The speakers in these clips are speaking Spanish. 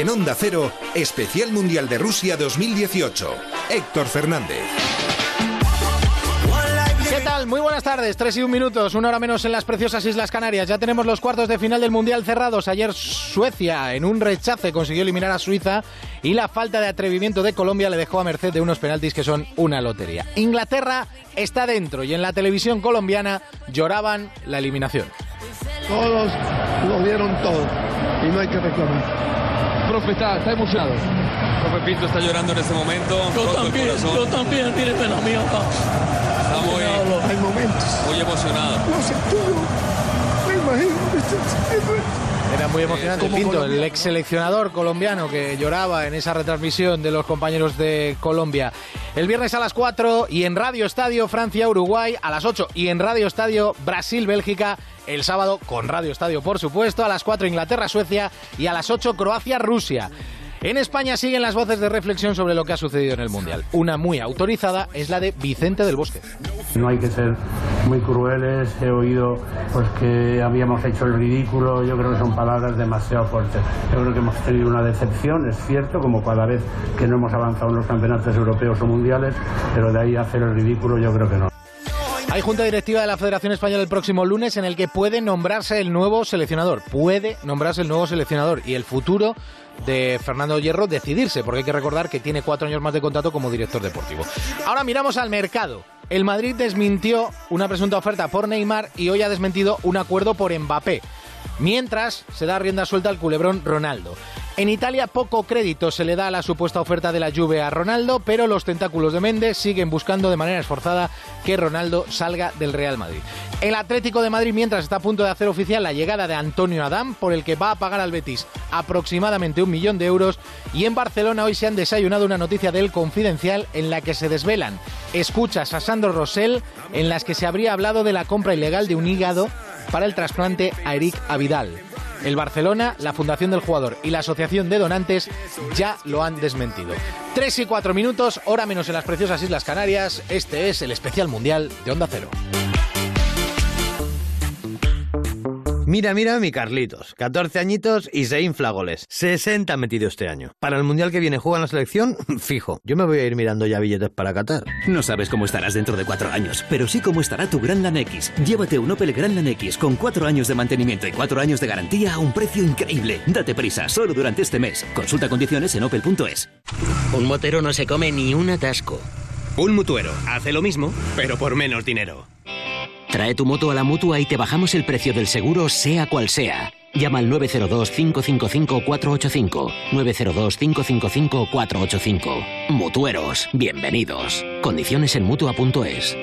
En Onda Cero, Especial Mundial de Rusia 2018. Héctor Fernández. ¿Qué tal? Muy buenas tardes, 3 y 1 minutos, una hora menos en las preciosas Islas Canarias. Ya tenemos los cuartos de final del Mundial cerrados. Ayer Suecia, en un rechace, consiguió eliminar a Suiza y la falta de atrevimiento de Colombia le dejó a merced de unos penaltis que son una lotería. Inglaterra está dentro y en la televisión colombiana lloraban la eliminación. Todos lo dieron todo y no hay que reclamar. Profe, está, está emocionado. Profe Pinto está llorando en este momento. Yo también, yo también, tiene pena mía. Está muy, Hay momentos. muy emocionado. No sé, tú, Era muy emocionante. Pinto, el ex seleccionador colombiano que lloraba en esa retransmisión de los compañeros de Colombia. El viernes a las 4 y en Radio Estadio Francia-Uruguay a las 8 y en Radio Estadio Brasil-Bélgica el sábado con Radio Estadio por supuesto a las 4 Inglaterra-Suecia y a las 8 Croacia-Rusia. En España siguen las voces de reflexión sobre lo que ha sucedido en el Mundial. Una muy autorizada es la de Vicente del Bosque. No hay que ser muy crueles. He oído pues, que habíamos hecho el ridículo. Yo creo que son palabras demasiado fuertes. Yo creo que hemos tenido una decepción, es cierto, como cada vez que no hemos avanzado en los campeonatos europeos o mundiales, pero de ahí a hacer el ridículo yo creo que no. Hay junta directiva de la Federación Española el próximo lunes en el que puede nombrarse el nuevo seleccionador. Puede nombrarse el nuevo seleccionador y el futuro de Fernando Hierro decidirse, porque hay que recordar que tiene cuatro años más de contrato como director deportivo. Ahora miramos al mercado. El Madrid desmintió una presunta oferta por Neymar y hoy ha desmentido un acuerdo por Mbappé. Mientras se da rienda suelta al culebrón Ronaldo. En Italia poco crédito se le da a la supuesta oferta de la Juve a Ronaldo, pero los tentáculos de Méndez siguen buscando de manera esforzada que Ronaldo salga del Real Madrid. El Atlético de Madrid mientras está a punto de hacer oficial la llegada de Antonio Adán, por el que va a pagar al Betis aproximadamente un millón de euros, y en Barcelona hoy se han desayunado una noticia del Confidencial en la que se desvelan escuchas a Sandro Rosell en las que se habría hablado de la compra ilegal de un hígado para el trasplante a Eric Avidal. El Barcelona, la Fundación del Jugador y la Asociación de Donantes ya lo han desmentido. Tres y cuatro minutos, hora menos en las preciosas Islas Canarias. Este es el especial mundial de Onda Cero. Mira, mira mi Carlitos. 14 añitos y se infla goles. 60 ha metido este año. Para el mundial que viene juega en la selección, fijo. Yo me voy a ir mirando ya billetes para Qatar. No sabes cómo estarás dentro de cuatro años, pero sí cómo estará tu Grandland X. Llévate un Opel Grandland X con cuatro años de mantenimiento y cuatro años de garantía a un precio increíble. Date prisa, solo durante este mes. Consulta condiciones en opel.es. Un motero no se come ni un atasco. Un mutuero hace lo mismo, pero por menos dinero. Trae tu moto a la mutua y te bajamos el precio del seguro, sea cual sea. Llama al 902-555-485. 902-555-485. Mutueros, bienvenidos. Condiciones en mutua.es.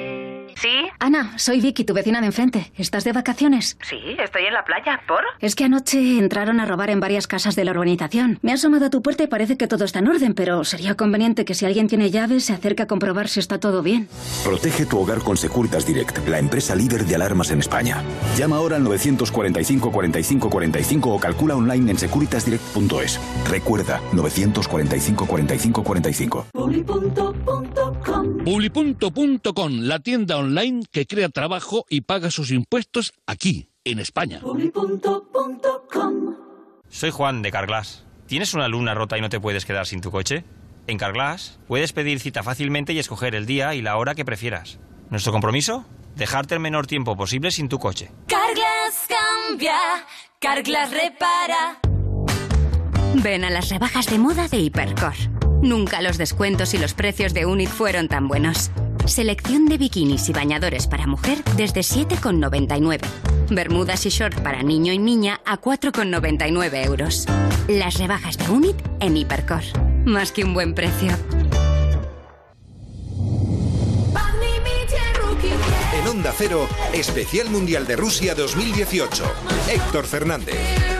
¿Sí? Ana, soy Vicky, tu vecina de enfrente. ¿Estás de vacaciones? Sí, estoy en la playa. ¿Por? Es que anoche entraron a robar en varias casas de la urbanización. Me ha asomado a tu puerta y parece que todo está en orden, pero sería conveniente que si alguien tiene llaves se acerque a comprobar si está todo bien. Protege tu hogar con Securitas Direct, la empresa líder de alarmas en España. Llama ahora al 945 45 45 o calcula online en securitasdirect.es. Recuerda, 945 45 45. Publi.com, la tienda online que crea trabajo y paga sus impuestos aquí, en España. Soy Juan de Carglass. ¿Tienes una luna rota y no te puedes quedar sin tu coche? En Carglass puedes pedir cita fácilmente y escoger el día y la hora que prefieras. ¿Nuestro compromiso? Dejarte el menor tiempo posible sin tu coche. Carglass cambia, Carglass repara. Ven a las rebajas de moda de Hipercor. Nunca los descuentos y los precios de Unit fueron tan buenos. Selección de bikinis y bañadores para mujer desde 7,99. Bermudas y short para niño y niña a 4,99 euros. Las rebajas de Unit en Hipercor. Más que un buen precio. En Onda Cero, Especial Mundial de Rusia 2018. Héctor Fernández.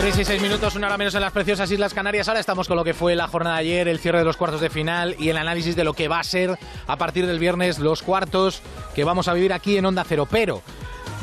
3 y 6 minutos, una hora menos en las preciosas Islas Canarias. Ahora estamos con lo que fue la jornada de ayer, el cierre de los cuartos de final y el análisis de lo que va a ser a partir del viernes los cuartos que vamos a vivir aquí en Onda Cero. Pero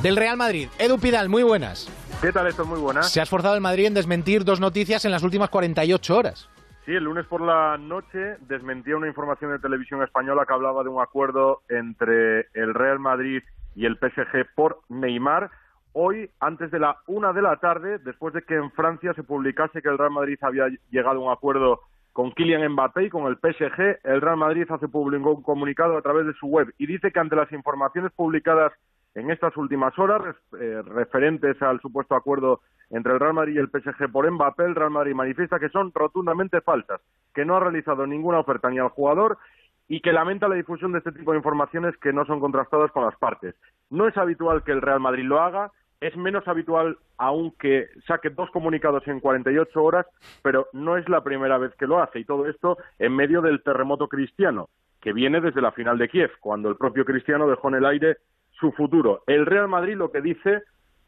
del Real Madrid, Edu Pidal, muy buenas. ¿Qué tal esto? Muy buenas. Se ha esforzado el Madrid en desmentir dos noticias en las últimas 48 horas. Sí, el lunes por la noche desmentía una información de televisión española que hablaba de un acuerdo entre el Real Madrid y el PSG por Neymar. Hoy, antes de la una de la tarde, después de que en Francia se publicase que el Real Madrid había llegado a un acuerdo con Kylian Mbappé y con el PSG, el Real Madrid hace público un comunicado a través de su web y dice que ante las informaciones publicadas en estas últimas horas eh, referentes al supuesto acuerdo entre el Real Madrid y el PSG por Mbappé, el Real Madrid manifiesta que son rotundamente falsas, que no ha realizado ninguna oferta ni al jugador y que lamenta la difusión de este tipo de informaciones que no son contrastadas con las partes. No es habitual que el Real Madrid lo haga, es menos habitual aún que saque dos comunicados en 48 horas, pero no es la primera vez que lo hace y todo esto en medio del terremoto cristiano que viene desde la final de Kiev, cuando el propio Cristiano dejó en el aire su futuro. El Real Madrid lo que dice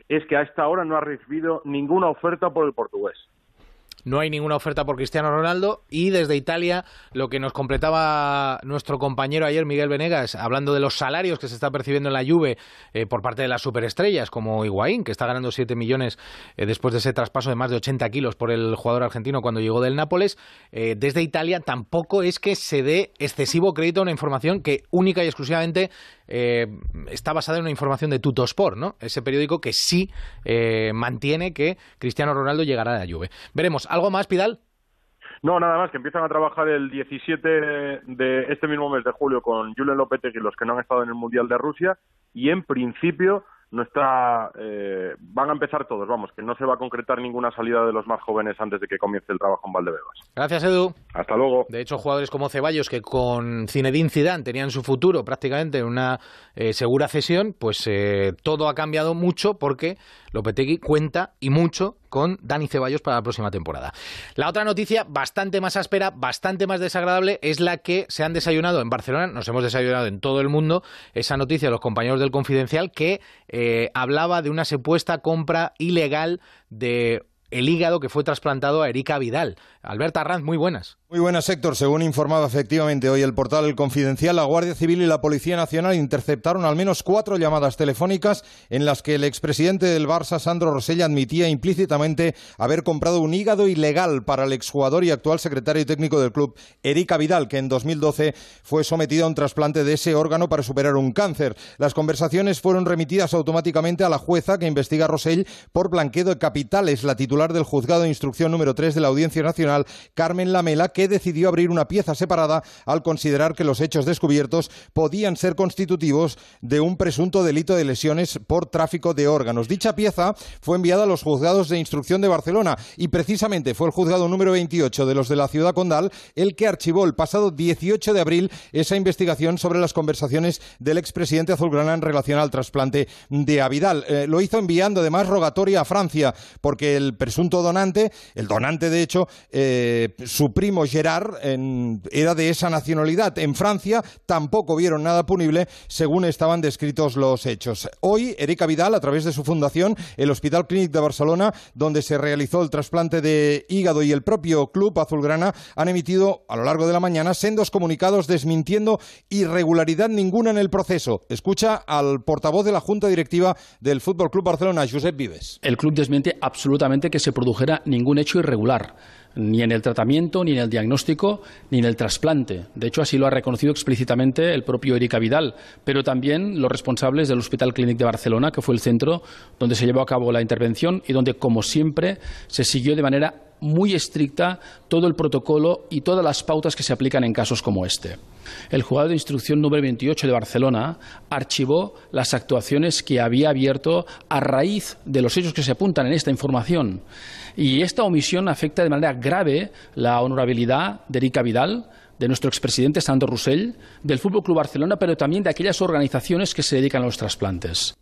es que a esta hora no ha recibido ninguna oferta por el portugués. No hay ninguna oferta por Cristiano Ronaldo y desde Italia lo que nos completaba nuestro compañero ayer Miguel Venegas hablando de los salarios que se está percibiendo en la Juve eh, por parte de las superestrellas como Higuaín que está ganando 7 millones eh, después de ese traspaso de más de 80 kilos por el jugador argentino cuando llegó del Nápoles eh, desde Italia tampoco es que se dé excesivo crédito a una información que única y exclusivamente está basada en una información de Tutosport, ¿no? ese periódico que sí mantiene que Cristiano Ronaldo llegará a la Juve veremos ¿Algo más, Pidal? No, nada más, que empiezan a trabajar el 17 de este mismo mes de julio con Julen Lopetegui, los que no han estado en el Mundial de Rusia, y en principio no está, eh, van a empezar todos, vamos, que no se va a concretar ninguna salida de los más jóvenes antes de que comience el trabajo en Valdebebas. Gracias, Edu. Hasta luego. De hecho, jugadores como Ceballos, que con Zinedine Zidane tenían su futuro prácticamente en una eh, segura cesión, pues eh, todo ha cambiado mucho porque Lopetegui cuenta y mucho con Dani Ceballos para la próxima temporada. La otra noticia, bastante más áspera, bastante más desagradable, es la que se han desayunado en Barcelona, nos hemos desayunado en todo el mundo, esa noticia de los compañeros del Confidencial que eh, hablaba de una supuesta compra ilegal de el hígado que fue trasplantado a Erika Vidal. Alberta Arranz, muy buenas. Muy buenas, Héctor. Según informaba efectivamente hoy el portal El Confidencial, la Guardia Civil y la Policía Nacional interceptaron al menos cuatro llamadas telefónicas en las que el expresidente del Barça, Sandro Rosella, admitía implícitamente haber comprado un hígado ilegal para el exjugador y actual secretario técnico del club, Erika Vidal, que en 2012 fue sometido a un trasplante de ese órgano para superar un cáncer. Las conversaciones fueron remitidas automáticamente a la jueza que investiga a Rosell por blanqueo de capitales, la titular del juzgado de instrucción número 3 de la Audiencia Nacional, Carmen Lamela, que decidió abrir una pieza separada al considerar que los hechos descubiertos podían ser constitutivos de un presunto delito de lesiones por tráfico de órganos. Dicha pieza fue enviada a los juzgados de instrucción de Barcelona y precisamente fue el juzgado número 28 de los de la ciudad condal el que archivó el pasado 18 de abril esa investigación sobre las conversaciones del expresidente azulgrana en relación al trasplante de Avidal. Eh, lo hizo enviando además rogatoria a Francia porque el presunto donante, el donante de hecho, su primo Gerard era de esa nacionalidad. En Francia tampoco vieron nada punible según estaban descritos los hechos. Hoy, Erika Vidal, a través de su fundación, el Hospital Clínic de Barcelona, donde se realizó el trasplante de hígado y el propio club azulgrana, han emitido a lo largo de la mañana sendos comunicados desmintiendo irregularidad ninguna en el proceso. Escucha al portavoz de la Junta Directiva del Fútbol Club Barcelona, Josep Vives. El club desmiente absolutamente que se produjera ningún hecho irregular ni en el tratamiento, ni en el diagnóstico, ni en el trasplante. De hecho, así lo ha reconocido explícitamente el propio Erika Vidal, pero también los responsables del Hospital Clínic de Barcelona, que fue el centro donde se llevó a cabo la intervención y donde, como siempre, se siguió de manera muy estricta todo el protocolo y todas las pautas que se aplican en casos como este. El juzgado de instrucción número 28 de Barcelona archivó las actuaciones que había abierto a raíz de los hechos que se apuntan en esta información. Y esta omisión afecta de manera grave la honorabilidad de Erika Vidal, de nuestro expresidente Sandro Roussel, del Fútbol Club Barcelona, pero también de aquellas organizaciones que se dedican a los trasplantes.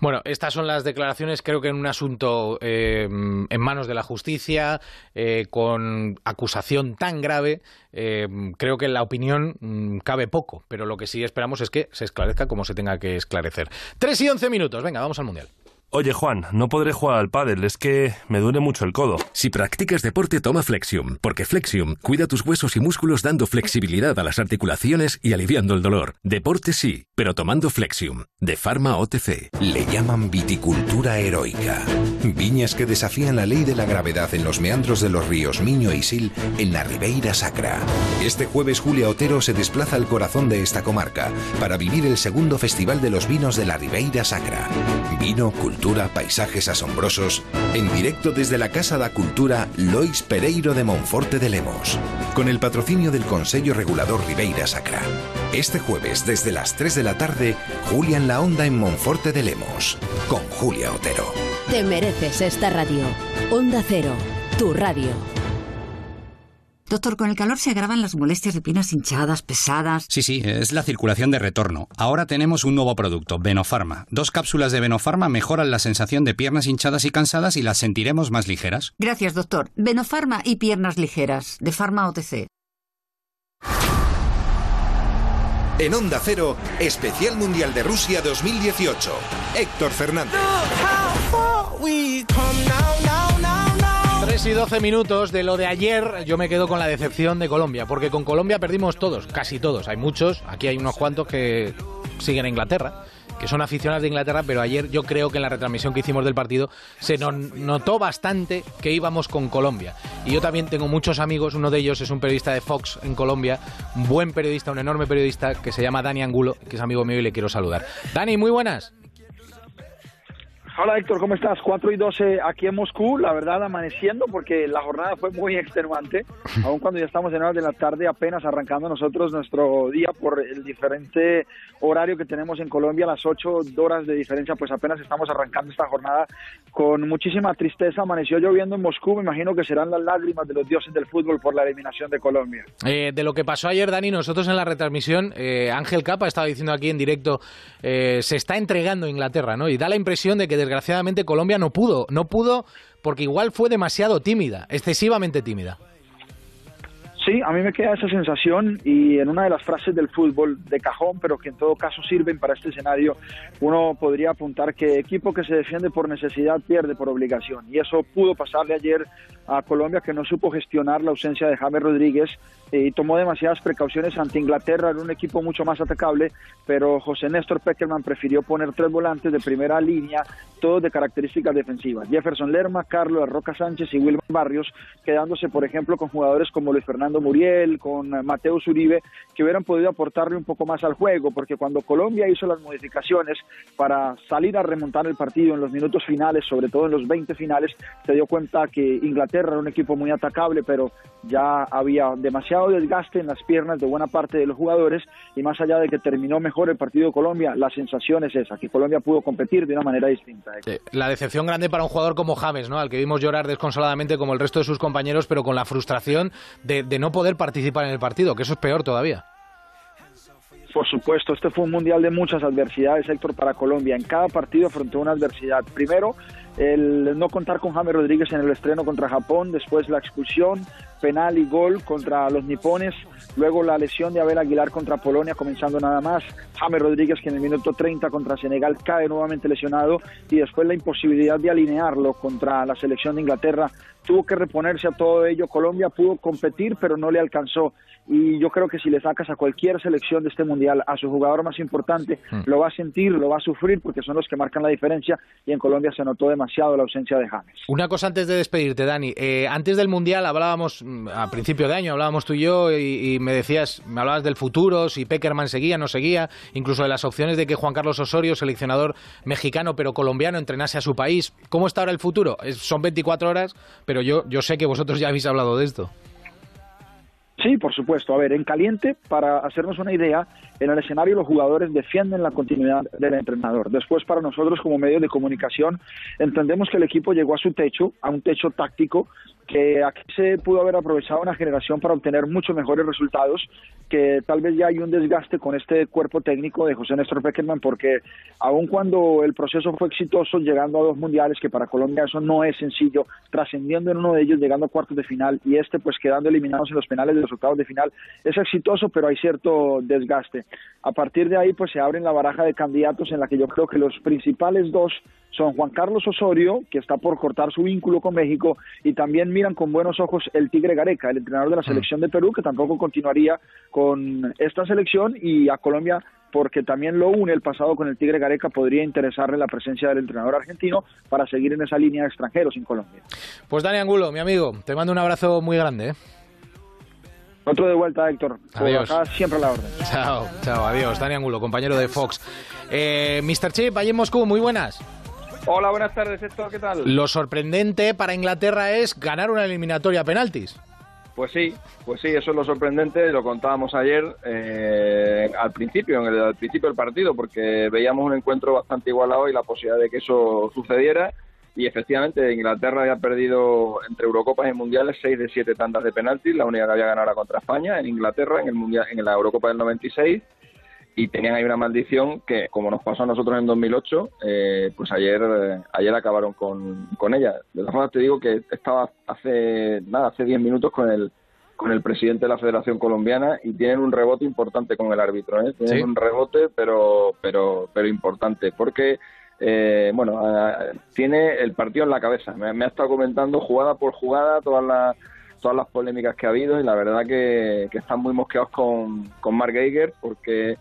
Bueno, estas son las declaraciones, creo que en un asunto eh, en manos de la justicia, eh, con acusación tan grave, eh, creo que en la opinión mm, cabe poco, pero lo que sí esperamos es que se esclarezca como se tenga que esclarecer. Tres y once minutos, venga, vamos al Mundial. Oye Juan, no podré jugar al pádel, es que me duele mucho el codo. Si practicas deporte, toma Flexium, porque Flexium cuida tus huesos y músculos dando flexibilidad a las articulaciones y aliviando el dolor. Deporte sí, pero tomando Flexium, de Pharma OTC. Le llaman viticultura heroica. Viñas que desafían la ley de la gravedad en los meandros de los ríos Miño y Sil en la Ribeira Sacra. Este jueves Julia Otero se desplaza al corazón de esta comarca para vivir el segundo Festival de los Vinos de la Ribeira Sacra. Vino, cultura, paisajes asombrosos. En directo desde la Casa da Cultura Lois Pereiro de Monforte de Lemos. Con el patrocinio del Consejo Regulador Ribeira Sacra. Este jueves desde las 3 de la tarde, Julia en la Onda en Monforte de Lemos. Con Julia Otero. Te mereces esta radio. Onda Cero, tu radio. Doctor, con el calor se agravan las molestias de piernas hinchadas, pesadas. Sí, sí, es la circulación de retorno. Ahora tenemos un nuevo producto, Venofarma. Dos cápsulas de Venofarma mejoran la sensación de piernas hinchadas y cansadas y las sentiremos más ligeras. Gracias, doctor. Venofarma y piernas ligeras, de Farma OTC. En Onda Cero, Especial Mundial de Rusia 2018. Héctor Fernández. 3 y 12 minutos de lo de ayer, yo me quedo con la decepción de Colombia, porque con Colombia perdimos todos, casi todos. Hay muchos, aquí hay unos cuantos que siguen a Inglaterra, que son aficionados de Inglaterra, pero ayer yo creo que en la retransmisión que hicimos del partido se nos notó bastante que íbamos con Colombia. Y yo también tengo muchos amigos, uno de ellos es un periodista de Fox en Colombia, un buen periodista, un enorme periodista que se llama Dani Angulo, que es amigo mío y le quiero saludar. Dani, muy buenas. Hola Héctor, ¿cómo estás? 4 y 12 aquí en Moscú, la verdad amaneciendo porque la jornada fue muy extenuante, aun cuando ya estamos en horas de la tarde apenas arrancando nosotros nuestro día por el diferente horario que tenemos en Colombia, las 8 horas de diferencia, pues apenas estamos arrancando esta jornada con muchísima tristeza, amaneció lloviendo en Moscú, me imagino que serán las lágrimas de los dioses del fútbol por la eliminación de Colombia. Eh, de lo que pasó ayer, Dani, nosotros en la retransmisión, eh, Ángel Capa estaba diciendo aquí en directo, eh, se está entregando Inglaterra, ¿no? Y da la impresión de que desgraciadamente Colombia no pudo, no pudo porque igual fue demasiado tímida, excesivamente tímida. Sí, a mí me queda esa sensación y en una de las frases del fútbol de cajón, pero que en todo caso sirven para este escenario, uno podría apuntar que equipo que se defiende por necesidad pierde por obligación. Y eso pudo pasarle ayer a Colombia que no supo gestionar la ausencia de James Rodríguez y tomó demasiadas precauciones ante Inglaterra, era un equipo mucho más atacable, pero José Néstor Peckerman prefirió poner tres volantes de primera línea, todos de características defensivas. Jefferson Lerma, Carlos Roca Sánchez y Wilman Barrios, quedándose, por ejemplo, con jugadores como Luis Fernando Muriel, con Mateus Uribe, que hubieran podido aportarle un poco más al juego, porque cuando Colombia hizo las modificaciones para salir a remontar el partido en los minutos finales, sobre todo en los 20 finales, se dio cuenta que Inglaterra era un equipo muy atacable, pero ya había demasiado desgaste en las piernas de buena parte de los jugadores y más allá de que terminó mejor el partido de Colombia, la sensación es esa, que Colombia pudo competir de una manera distinta. La decepción grande para un jugador como James, ¿no? al que vimos llorar desconsoladamente como el resto de sus compañeros, pero con la frustración de, de no poder participar en el partido, que eso es peor todavía. Por supuesto, este fue un mundial de muchas adversidades, Héctor, para Colombia. En cada partido afrontó una adversidad. Primero, el no contar con James Rodríguez en el estreno contra Japón, después la expulsión, penal y gol contra los nipones, luego la lesión de Abel Aguilar contra Polonia, comenzando nada más, James Rodríguez que en el minuto 30 contra Senegal cae nuevamente lesionado y después la imposibilidad de alinearlo contra la selección de Inglaterra, tuvo que reponerse a todo ello, Colombia pudo competir pero no le alcanzó. Y yo creo que si le sacas a cualquier selección de este mundial a su jugador más importante, lo va a sentir, lo va a sufrir porque son los que marcan la diferencia y en Colombia se notó demasiado la ausencia de James. Una cosa antes de despedirte, Dani. Eh, antes del Mundial hablábamos, mm, a principio de año, hablábamos tú y yo y, me decías, me hablabas del futuro, si Peckerman seguía, no seguía, incluso de las opciones de que Juan Carlos Osorio, seleccionador mexicano pero colombiano, entrenase a su país. ¿Cómo está ahora el futuro? Son 24 horas, pero yo, yo sé que vosotros ya habéis hablado de esto. Sí, por supuesto. A ver, en caliente, para hacernos una idea, en el escenario los jugadores defienden la continuidad del entrenador. Después, para nosotros como medio de comunicación, entendemos que el equipo llegó a su techo, a un techo táctico, que aquí se pudo haber aprovechado una generación para obtener muchos mejores resultados, que tal vez ya hay un desgaste con este cuerpo técnico de José Néstor Peckerman, porque aun cuando el proceso fue exitoso, llegando a dos mundiales, que para Colombia eso no es sencillo, trascendiendo en uno de ellos, llegando a cuartos de final, y este pues quedando eliminados en los penales de los octavos de final, es exitoso, pero hay cierto desgaste. A partir de ahí pues se abren la baraja de candidatos en la que yo creo que los principales dos son Juan Carlos Osorio, que está por cortar su vínculo con México, y también miran con buenos ojos el Tigre Gareca, el entrenador de la selección de Perú, que tampoco continuaría con esta selección, y a Colombia porque también lo une el pasado con el Tigre Gareca, podría interesarle la presencia del entrenador argentino para seguir en esa línea de extranjeros en Colombia. Pues Dani Angulo, mi amigo, te mando un abrazo muy grande. ¿eh? Otro de vuelta, Héctor. Adiós. Acá siempre a la orden. Chao, chao, adiós. Dani Angulo, compañero de Fox. Eh, Mr. Chip, allí en Moscú, muy buenas. Hola, buenas tardes, Héctor, ¿qué tal? Lo sorprendente para Inglaterra es ganar una eliminatoria a penaltis. Pues sí, pues sí, eso es lo sorprendente, lo contábamos ayer eh, al principio, en el, al principio del partido, porque veíamos un encuentro bastante igualado y la posibilidad de que eso sucediera. Y efectivamente, Inglaterra había perdido entre Eurocopas y Mundiales seis de siete tandas de penaltis, la única que había ganado era contra España en Inglaterra en el mundial, en la Eurocopa del 96 y tenían ahí una maldición que, como nos pasó a nosotros en 2008, eh, pues ayer eh, ayer acabaron con, con ella. De todas formas, te digo que estaba hace nada hace 10 minutos con el con el presidente de la Federación Colombiana y tienen un rebote importante con el árbitro. ¿eh? Tienen Sí. un rebote, pero pero pero importante, porque eh, bueno tiene el partido en la cabeza. Me, me ha estado comentando jugada por jugada todas las todas las polémicas que ha habido y la verdad que, que están muy mosqueados con, con Mark Geiger porque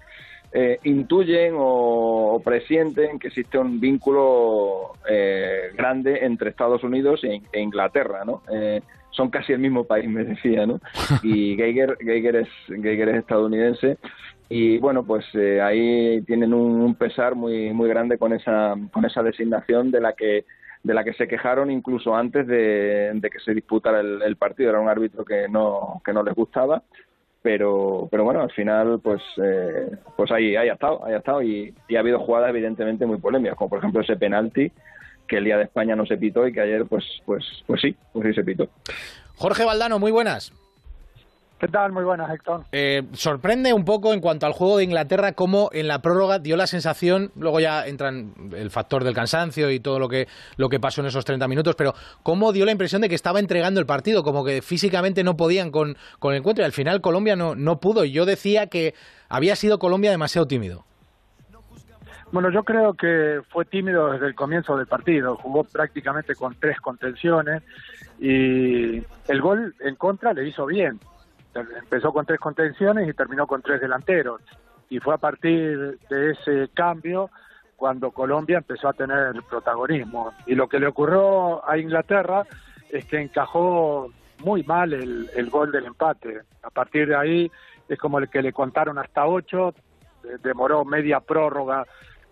eh, intuyen o, o presienten que existe un vínculo eh, grande entre Estados Unidos e, e Inglaterra, ¿no? Eh, son casi el mismo país, me decía, ¿no? Y Geiger, Geiger, es, Geiger es estadounidense y bueno, pues eh, ahí tienen un, pesar muy muy grande con esa con esa designación de la que de la que se quejaron incluso antes de, que se disputara el, el partido. Era un árbitro que no que no les gustaba pero pero bueno al final pues eh, pues ahí ahí ha estado ahí ha estado y, y ha habido jugadas evidentemente muy polémicas como por ejemplo ese penalti que el día de España no se pitó y que ayer pues pues pues sí pues sí se pitó Jorge Valdano, muy buenas. ¿Qué tal? Muy buenas, Héctor. Eh, sorprende un poco en cuanto al juego de Inglaterra cómo en la prórroga dio la sensación, luego ya entran el factor del cansancio y todo lo que, lo que pasó en esos 30 minutos, pero cómo dio la impresión de que estaba entregando el partido, como que físicamente no podían con, con el encuentro y al final Colombia no, no pudo. Y yo decía que había sido Colombia demasiado tímido. Bueno, yo creo que fue tímido desde el comienzo del partido. Jugó prácticamente con tres contenciones y el gol en contra le hizo bien. Empezó con tres contenciones y terminó con tres delanteros. Y fue a partir de ese cambio cuando Colombia empezó a tener protagonismo. Y lo que le ocurrió a Inglaterra es que encajó muy mal el, el gol del empate. A partir de ahí es como el que le contaron hasta ocho, demoró media prórroga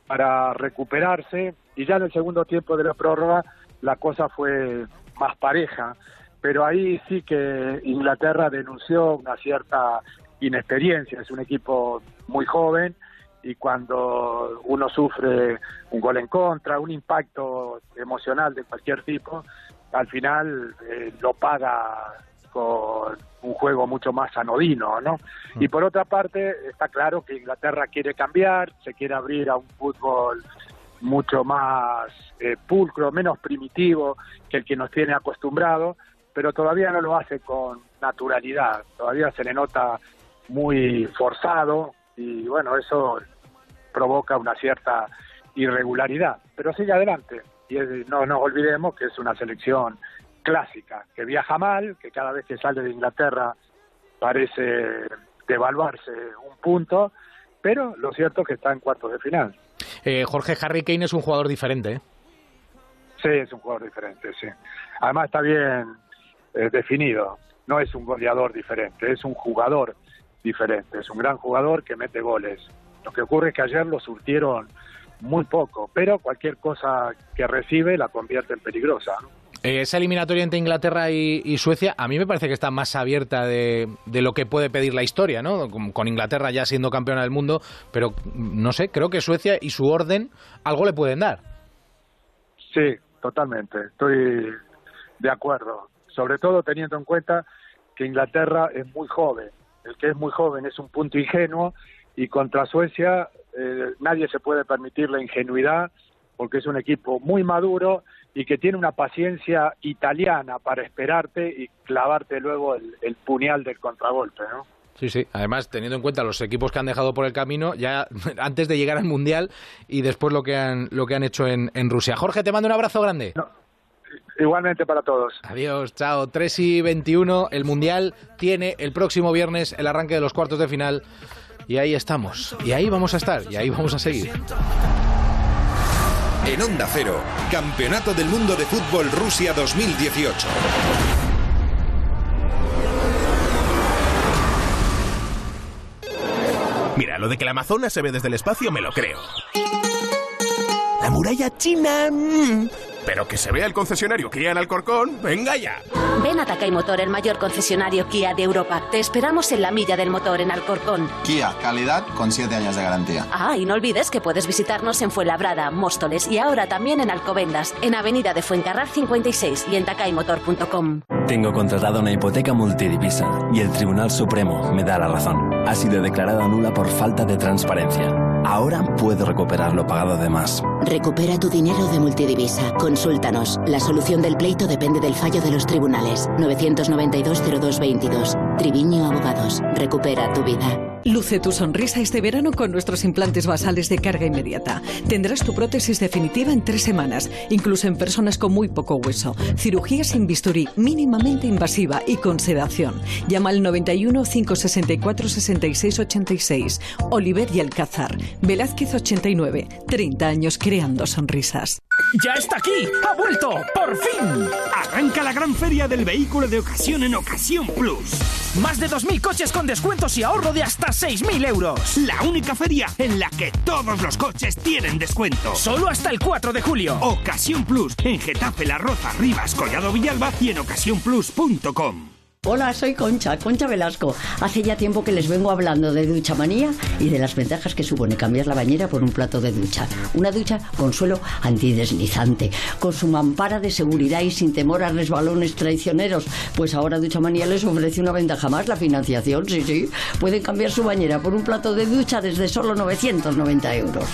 para recuperarse y ya en el segundo tiempo de la prórroga la cosa fue más pareja, pero ahí sí que Inglaterra denunció una cierta inexperiencia, es un equipo muy joven y cuando uno sufre un gol en contra, un impacto emocional de cualquier tipo, al final eh, lo paga con un juego mucho más anodino, ¿no? Y por otra parte, está claro que Inglaterra quiere cambiar, se quiere abrir a un fútbol mucho más eh, pulcro, menos primitivo que el que nos tiene acostumbrado, pero todavía no lo hace con naturalidad, todavía se le nota muy forzado y bueno, eso provoca una cierta irregularidad, pero sigue adelante y es- no nos olvidemos que es una selección clásica, que viaja mal, que cada vez que sale de Inglaterra parece devaluarse un punto, pero lo cierto es que está en cuartos de final. Eh, Jorge Harry Kane es un jugador diferente. ¿eh? Sí, es un jugador diferente, sí. Además está bien eh, definido, no es un goleador diferente, es un jugador diferente, es un gran jugador que mete goles. Lo que ocurre es que ayer lo surtieron muy poco, pero cualquier cosa que recibe la convierte en peligrosa. ¿no? Eh, esa eliminatoria entre Inglaterra y, y Suecia a mí me parece que está más abierta de, de lo que puede pedir la historia, ¿no? Con, con Inglaterra ya siendo campeona del mundo, pero mm, no sé, creo que Suecia y su orden algo le pueden dar. Sí, totalmente, estoy de acuerdo, sobre todo teniendo en cuenta que Inglaterra es muy joven, el que es muy joven es un punto ingenuo y contra Suecia eh, nadie se puede permitir la ingenuidad porque es un equipo muy maduro y que tiene una paciencia italiana para esperarte y clavarte luego el, el puñal del contragolpe, ¿no? Sí, sí. Además, teniendo en cuenta los equipos que han dejado por el camino, ya antes de llegar al Mundial y después lo que han, lo que han hecho en, en Rusia. Jorge, te mando un abrazo grande. Igualmente para todos. Adiós, chao. 3 y 21. El Mundial tiene el próximo viernes el arranque de los cuartos de final y ahí estamos. Y ahí vamos a estar, y ahí vamos a seguir. En Onda Cero, Campeonato del Mundo de Fútbol Rusia 2018. Mira, lo de que la Amazonas se ve desde el espacio me lo creo. La muralla china... mm, Pero que se vea el concesionario Kia en Alcorcón, venga ya. Ven a Takay Motor, el mayor concesionario Kia de Europa. Te esperamos en la milla del motor en Alcorcón. Kia, calidad con 7 años de garantía. Ah, y no olvides que puedes visitarnos en Fuenlabrada, Móstoles y ahora también en Alcobendas, en Avenida de Fuencarral 56 y en takaymotor.com. Tengo contratada una hipoteca multidivisa y el Tribunal Supremo me da la razón. Ha sido declarada nula por falta de transparencia. Ahora puedo recuperar lo pagado de más. Recupera tu dinero de multidivisa. Consúltanos. La solución del pleito depende del fallo de los tribunales. 992-0222. Triviño Abogados. Recupera tu vida. Luce tu sonrisa este verano con nuestros implantes basales de carga inmediata. Tendrás tu prótesis definitiva en tres semanas, incluso en personas con muy poco hueso. Cirugía sin bisturí, mínimamente invasiva y con sedación. Llama al 91 564 66 86. Oliver y Alcázar. Velázquez 89. 30 años creando sonrisas. ¡Ya está aquí! ¡Ha vuelto! ¡Por fin! Arranca la gran feria del vehículo de ocasión en Ocasión Plus. Más de 2.000 coches con descuentos y ahorro de hasta 6.000 euros. La única feria en la que todos los coches tienen descuento. Solo hasta el 4 de julio. Ocasión Plus en Getafe, La Roza, Rivas, Collado Villalba y en ocasiónplus.com. Hola, soy Concha, Concha Velasco. Hace ya tiempo que les vengo hablando de ducha manía y de las ventajas que supone cambiar la bañera por un plato de ducha. Una ducha con suelo antideslizante, con su mampara de seguridad y sin temor a resbalones traicioneros. Pues ahora Ducha Manía les ofrece una ventaja más, la financiación, sí, sí. Pueden cambiar su bañera por un plato de ducha desde solo 990 euros.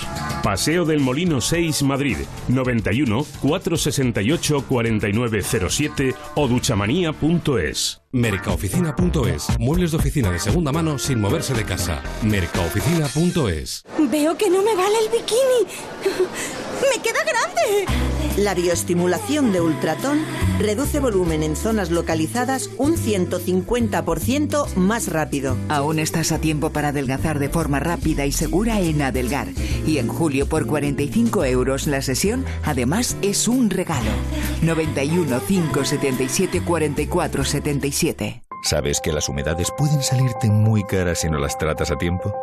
Paseo del Molino 6, Madrid. 91 468 4907 o duchamanía.es. Mercaoficina.es. Muebles de oficina de segunda mano sin moverse de casa. Mercaoficina.es. Veo que no me vale el bikini. ¡Me queda grande! La bioestimulación de ultratón reduce volumen en zonas localizadas un 150% más rápido. Aún estás a tiempo para adelgazar de forma rápida y segura en Adelgar. Y en julio por 45 euros la sesión, además es un regalo. 91 577 44 77. ¿Sabes que las humedades pueden salirte muy caras si no las tratas a tiempo?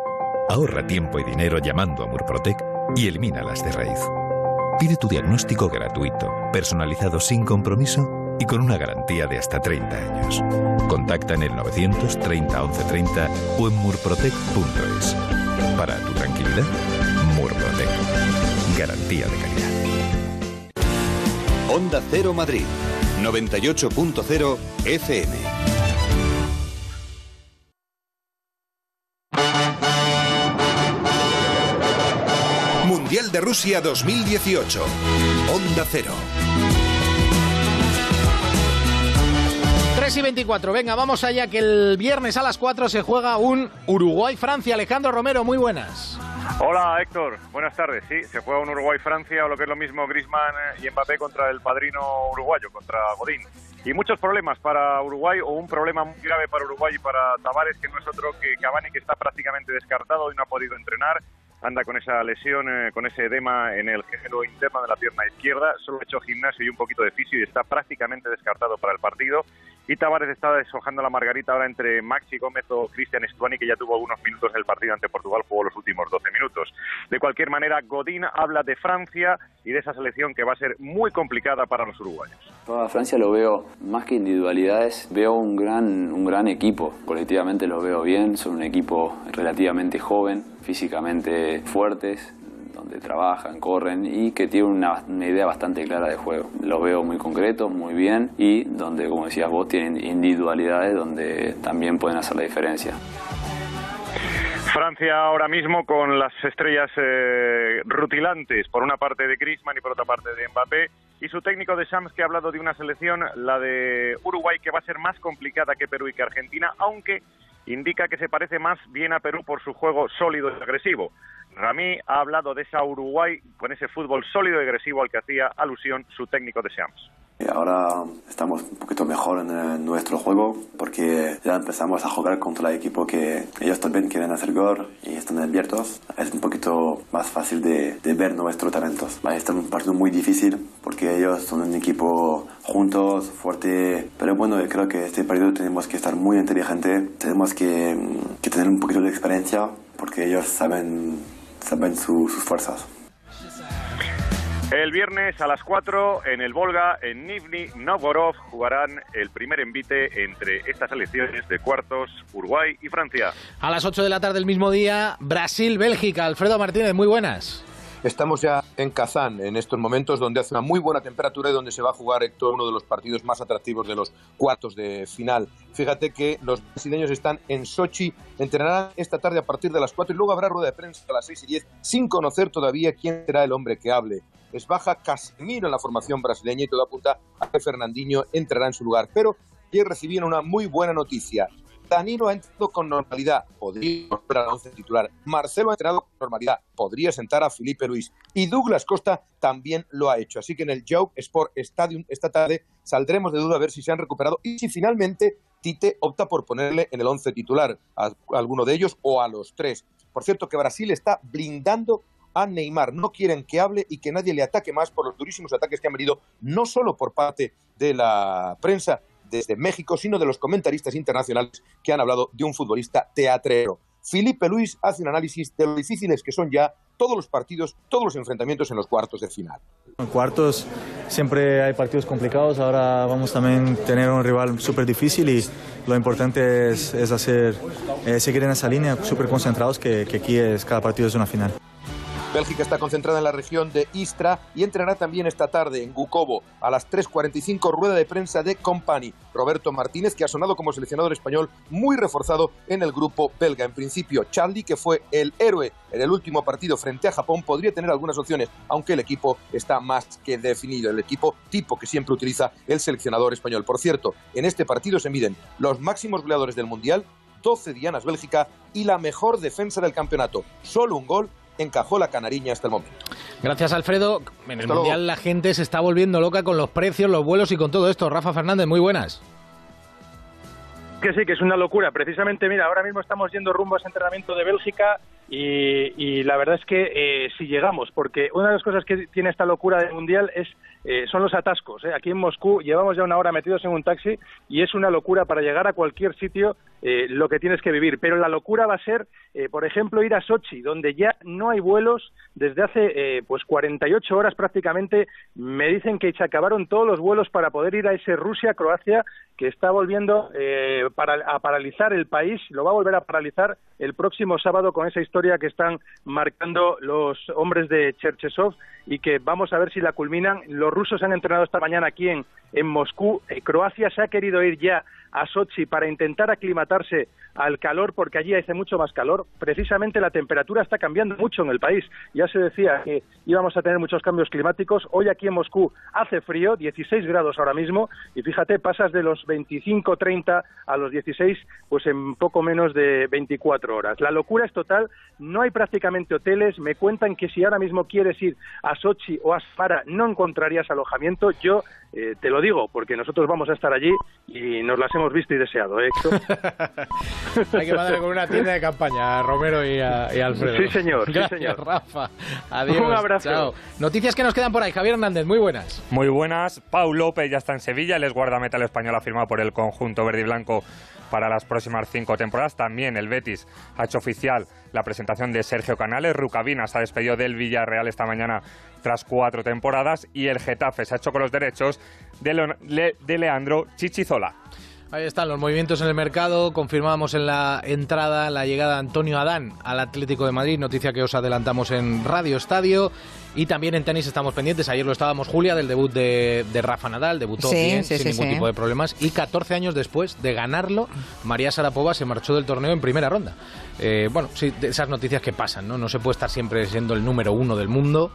Ahorra tiempo y dinero llamando a Murprotec y elimínalas de raíz. Pide tu diagnóstico gratuito, personalizado sin compromiso y con una garantía de hasta 30 años. Contacta en el 930 1130 o en murprotec.es. Para tu tranquilidad, Murprotec. Garantía de calidad. Onda Cero Madrid, 98.0 FM. De Rusia 2018. Onda Cero. 3 y 24, venga, vamos allá que el viernes a las 4 se juega un Uruguay-Francia. Alejandro Romero, muy buenas. Hola Héctor, buenas tardes. Sí, se juega un Uruguay-Francia o lo que es lo mismo Griezmann y Mbappé contra el padrino uruguayo, contra Godín. Y muchos problemas para Uruguay o un problema muy grave para Uruguay y para Tavares, que no es otro que Cavani, que está prácticamente descartado y no ha podido entrenar. Anda con esa lesión, eh, con ese edema en el género interno de la pierna izquierda. Solo ha hecho gimnasio y un poquito de fisio y está prácticamente descartado para el partido. Y Tavares está deshojando la margarita ahora entre Maxi Gómez o Cristian Estuani, que ya tuvo algunos minutos en el partido ante Portugal, jugó los últimos 12 minutos. De cualquier manera, Godín habla de Francia y de esa selección que va a ser muy complicada para los uruguayos. Francia lo veo más que individualidades, veo un gran, un gran equipo. Colectivamente lo veo bien, son un equipo relativamente joven, físicamente fuertes, donde trabajan, corren y que tienen una, una, idea bastante clara de juego. Lo veo muy concreto, muy bien y donde, como decías vos, tienen individualidades donde también pueden hacer la diferencia. Francia ahora mismo con las estrellas eh, rutilantes, por una parte de Griezmann y por otra parte de Mbappé, y su técnico de Shams que ha hablado de una selección, la de Uruguay, que va a ser más complicada que Perú y que Argentina, aunque indica que se parece más bien a Perú por su juego sólido y agresivo. Rami ha hablado de esa Uruguay con ese fútbol sólido y agresivo al que hacía alusión su técnico de Shams. Ahora estamos un poquito mejor en nuestro juego porque ya empezamos a jugar contra el equipo que ellos también quieren hacer gol y están abiertos. Es un poquito más fácil de, ver nuestros talentos. A estar un partido muy difícil porque ellos son un equipo juntos, fuerte. Pero bueno, creo que este partido tenemos que estar muy inteligente, tenemos que, tener un poquito de experiencia porque ellos saben, saben sus fuerzas. El viernes a las 4 en el Volga, en Nizhny Novgorod, jugarán el primer envite entre estas elecciones de cuartos, Uruguay y Francia. A las 8 de la tarde del mismo día, Brasil-Bélgica. Alfredo Martínez, muy buenas. Estamos ya en Kazán en estos momentos donde hace una muy buena temperatura y donde se va a jugar Héctor uno de los partidos más atractivos de los cuartos de final. Fíjate que los brasileños están en Sochi, entrenarán esta tarde a partir de las 4 y luego habrá rueda de prensa a las 6 y 10 sin conocer todavía quién será el hombre que hable. Es baja Casemiro en la formación brasileña y todo apunta a que Fernandinho entrará en su lugar. Pero ayer recibieron una muy buena noticia. Danilo ha entrado con normalidad, podría once titular. Marcelo ha entrado con normalidad, podría sentar a Felipe Luis. Y Douglas Costa también lo ha hecho. Así que en el Joke Sport Stadium esta tarde saldremos de duda a ver si se han recuperado y si finalmente Tite opta por ponerle en el once titular a alguno de ellos o a los tres. Por cierto que Brasil está blindando a Neymar. No quieren que hable y que nadie le ataque más por los durísimos ataques que han venido no solo por parte de la prensa, desde México, sino de los comentaristas internacionales que han hablado de un futbolista teatrero. Felipe Luis hace un análisis de lo difíciles que son ya todos los partidos, todos los enfrentamientos en los cuartos de final. En cuartos siempre hay partidos complicados, ahora vamos también a tener un rival súper difícil y lo importante es, hacer, eh, seguir en esa línea, súper concentrados, que, que aquí es, cada partido es una final. Bélgica está concentrada en la región de Istra y entrenará también esta tarde en Gukovo a las 3.45 rueda de prensa de Company. Roberto Martínez, que ha sonado como seleccionador español muy reforzado en el grupo belga. En principio, Charlie, que fue el héroe en el último partido frente a Japón, podría tener algunas opciones, aunque el equipo está más que definido. El equipo tipo que siempre utiliza el seleccionador español. Por cierto, en este partido se miden los máximos goleadores del Mundial, 12 dianas Bélgica y la mejor defensa del campeonato. Solo un gol encajó la canariña hasta el momento. Gracias, Alfredo. En el Mundial la gente se está volviendo loca con los precios, los vuelos y con todo esto. Rafa Fernández, muy buenas. Que sí, que es una locura. Precisamente, mira, ahora mismo estamos yendo rumbo a ese entrenamiento de Bélgica y, la verdad es que eh, si llegamos, porque una de las cosas que tiene esta locura del Mundial es eh, son los atascos. ¿eh? Aquí en Moscú llevamos ya una hora metidos en un taxi y es una locura para llegar a cualquier sitio eh, lo que tienes que vivir. Pero la locura va a ser, por ejemplo, ir a Sochi, donde ya no hay vuelos desde hace pues 48 horas prácticamente. Me dicen que se acabaron todos los vuelos para poder ir a ese Rusia-Croacia que está volviendo para, a paralizar el país, lo va a volver a paralizar el próximo sábado con esa historia que están marcando los hombres de Cherchesov y que vamos a ver si la culminan. Los rusos han entrenado esta mañana aquí en, en Moscú. Eh, Croacia se ha querido ir ya a Sochi para intentar aclimatarse al calor porque allí hace mucho más calor. Precisamente la temperatura está cambiando mucho en el país. Ya se decía que íbamos a tener muchos cambios climáticos. Hoy aquí en Moscú hace frío, 16 grados ahora mismo, y fíjate, pasas de los 25, 30 a los 16, pues en poco menos de 24 horas. La locura es total, no hay prácticamente hoteles. Me cuentan que si ahora mismo quieres ir a Sochi o a Sfara no encontrarías alojamiento. Yo eh, te lo digo porque nosotros vamos a estar allí y nos las hemos visto y deseado, ¿eh, Hay que mandar con una tienda de campaña a Romero y, a, Alfredo. Sí, señor. Gracias, sí, señor. Rafa. Adiós. Un abrazo. Chao. Noticias que nos quedan por ahí. Javier Hernández, muy buenas. Muy buenas. Pau López ya está en Sevilla. El es guardameta español firmado por el conjunto verde y blanco para las próximas cinco temporadas. También el Betis ha hecho oficial la presentación de Sergio Canales. Rucabina se ha despedido del Villarreal esta mañana tras cuatro temporadas. Y el Getafe se ha hecho con los derechos de, de Leandro Chichizola. Ahí están los movimientos en el mercado. Confirmamos en la entrada la llegada de Antonio Adán al Atlético de Madrid, noticia que os adelantamos en Radio Estadio. Y también en tenis estamos pendientes. Ayer lo estábamos, Julia, del debut de, Rafa Nadal. Debutó bien, sin ningún tipo de problemas. Y 14 años después de ganarlo, María Sarapova se marchó del torneo en primera ronda. Eh, bueno, sí, esas noticias que pasan, ¿no? No se puede estar siempre siendo el número uno del mundo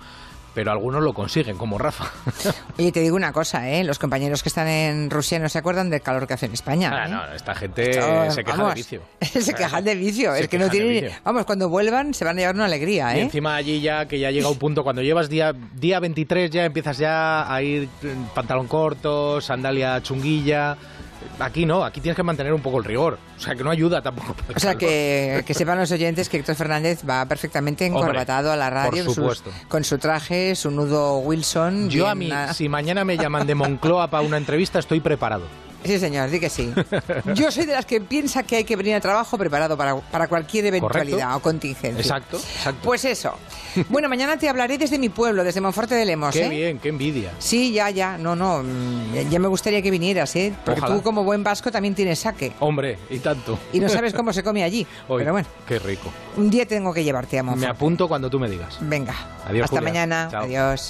pero algunos lo consiguen, como Rafa. Oye, te digo una cosa, ¿eh? Los compañeros que están en Rusia no se acuerdan del calor que hace en España. Ah, ¿eh? no, esta gente Esto, se queja vamos, de vicio. se quejan de vicio. Se es que no tienen. Vamos, cuando vuelvan se van a llevar una alegría, Y ¿eh? encima allí ya, que ya llega un punto, cuando llevas día, día 23 ya empiezas ya a ir en pantalón corto, sandalia chunguilla. Aquí no, aquí tienes que mantener un poco el rigor. O sea, que no ayuda tampoco. O sea, que, que sepan los oyentes que Héctor Fernández va perfectamente Hombre, encorbatado a la radio por sus- supuesto. con su traje, su nudo Wilson. Yo a mí, a- si mañana me llaman de Moncloa para una entrevista, estoy preparado. Sí, señor, di que sí. Yo soy de las que piensa que hay que venir a trabajo preparado para, para cualquier eventualidad Correcto. o contingencia. Exacto, exacto. Pues eso. Bueno, mañana te hablaré desde mi pueblo, desde Monforte de Lemos. Qué ¿eh? bien, qué envidia. Sí, ya, ya. No, no. mm, Ya me gustaría que vinieras, ¿eh? Porque Ojalá. tú, como buen vasco, también tienes saque. Hombre, y tanto. Y no sabes cómo se come allí. Hoy, Pero bueno, Qué rico. un día tengo que llevarte a Me Monforte. apunto cuando tú me digas. Venga. Adiós, Hasta Julia. mañana. Chao. Adiós.